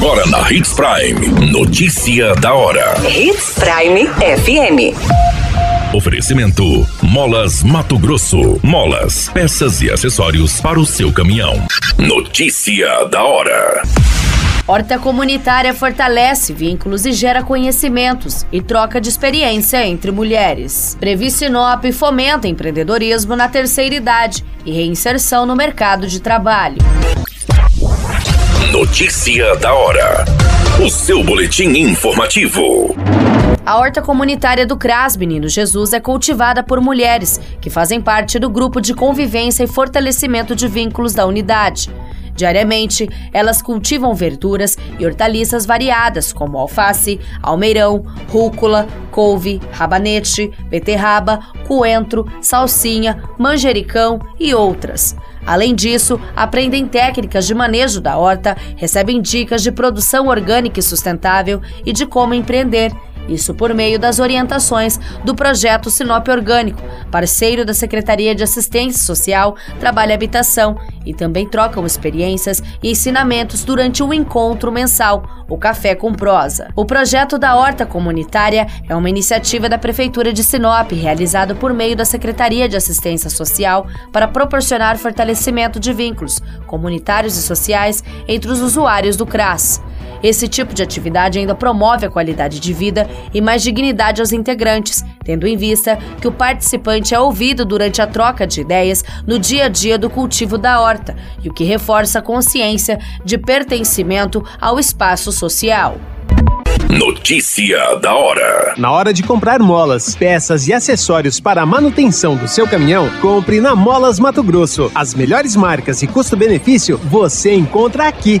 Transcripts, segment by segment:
Agora na Hits Prime. Notícia da hora. Hits Prime FM. Oferecimento: Molas Mato Grosso. Molas, peças e acessórios para o seu caminhão. Notícia da hora. Horta comunitária fortalece vínculos e gera conhecimentos e troca de experiência entre mulheres. Previ Sinop fomenta empreendedorismo na terceira idade e reinserção no mercado de trabalho. Notícia da hora. O seu boletim informativo. A horta comunitária do CRAS Menino Jesus é cultivada por mulheres que fazem parte do grupo de convivência e fortalecimento de vínculos da unidade. Diariamente, elas cultivam verduras e hortaliças variadas, como alface, almeirão, rúcula, couve, rabanete, beterraba, coentro, salsinha, manjericão e outras. Além disso, aprendem técnicas de manejo da horta, recebem dicas de produção orgânica e sustentável e de como empreender isso por meio das orientações do projeto Sinop Orgânico, parceiro da Secretaria de Assistência Social, Trabalho e Habitação, e também trocam experiências e ensinamentos durante o um encontro mensal, o Café com Prosa. O projeto da Horta Comunitária é uma iniciativa da Prefeitura de Sinop, realizado por meio da Secretaria de Assistência Social para proporcionar fortalecimento de vínculos comunitários e sociais entre os usuários do CRAS. Esse tipo de atividade ainda promove a qualidade de vida e mais dignidade aos integrantes, tendo em vista que o participante é ouvido durante a troca de ideias no dia a dia do cultivo da horta, e o que reforça a consciência de pertencimento ao espaço social. Notícia da hora. Na hora de comprar molas, peças e acessórios para a manutenção do seu caminhão, compre na Molas Mato Grosso. As melhores marcas e custo-benefício você encontra aqui.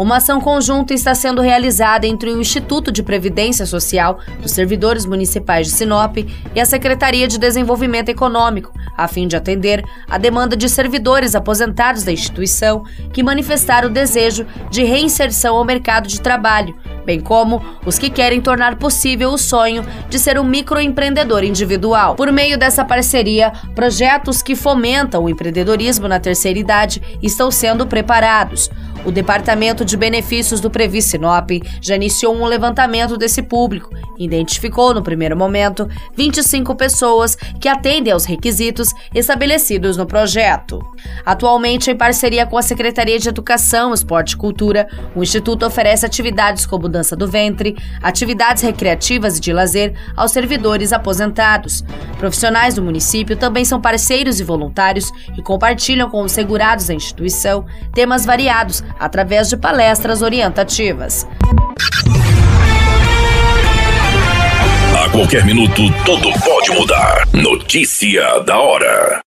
Uma ação conjunta está sendo realizada entre o Instituto de Previdência Social dos Servidores Municipais de Sinop e a Secretaria de Desenvolvimento Econômico, a fim de atender a demanda de servidores aposentados da instituição que manifestaram o desejo de reinserção ao mercado de trabalho, bem como os que querem tornar possível o sonho de ser um microempreendedor individual. Por meio dessa parceria, projetos que fomentam o empreendedorismo na terceira idade estão sendo preparados. O Departamento de Benefícios do Previ Sinop já iniciou um levantamento desse público. Identificou, no primeiro momento, 25 pessoas que atendem aos requisitos estabelecidos no projeto. Atualmente, em parceria com a Secretaria de Educação, Esporte e Cultura, o Instituto oferece atividades como dança do ventre, atividades recreativas e de lazer aos servidores aposentados. Profissionais do município também são parceiros e voluntários e compartilham com os segurados da instituição temas variados através de palestras orientativas. A qualquer minuto, tudo pode mudar. Notícia da hora.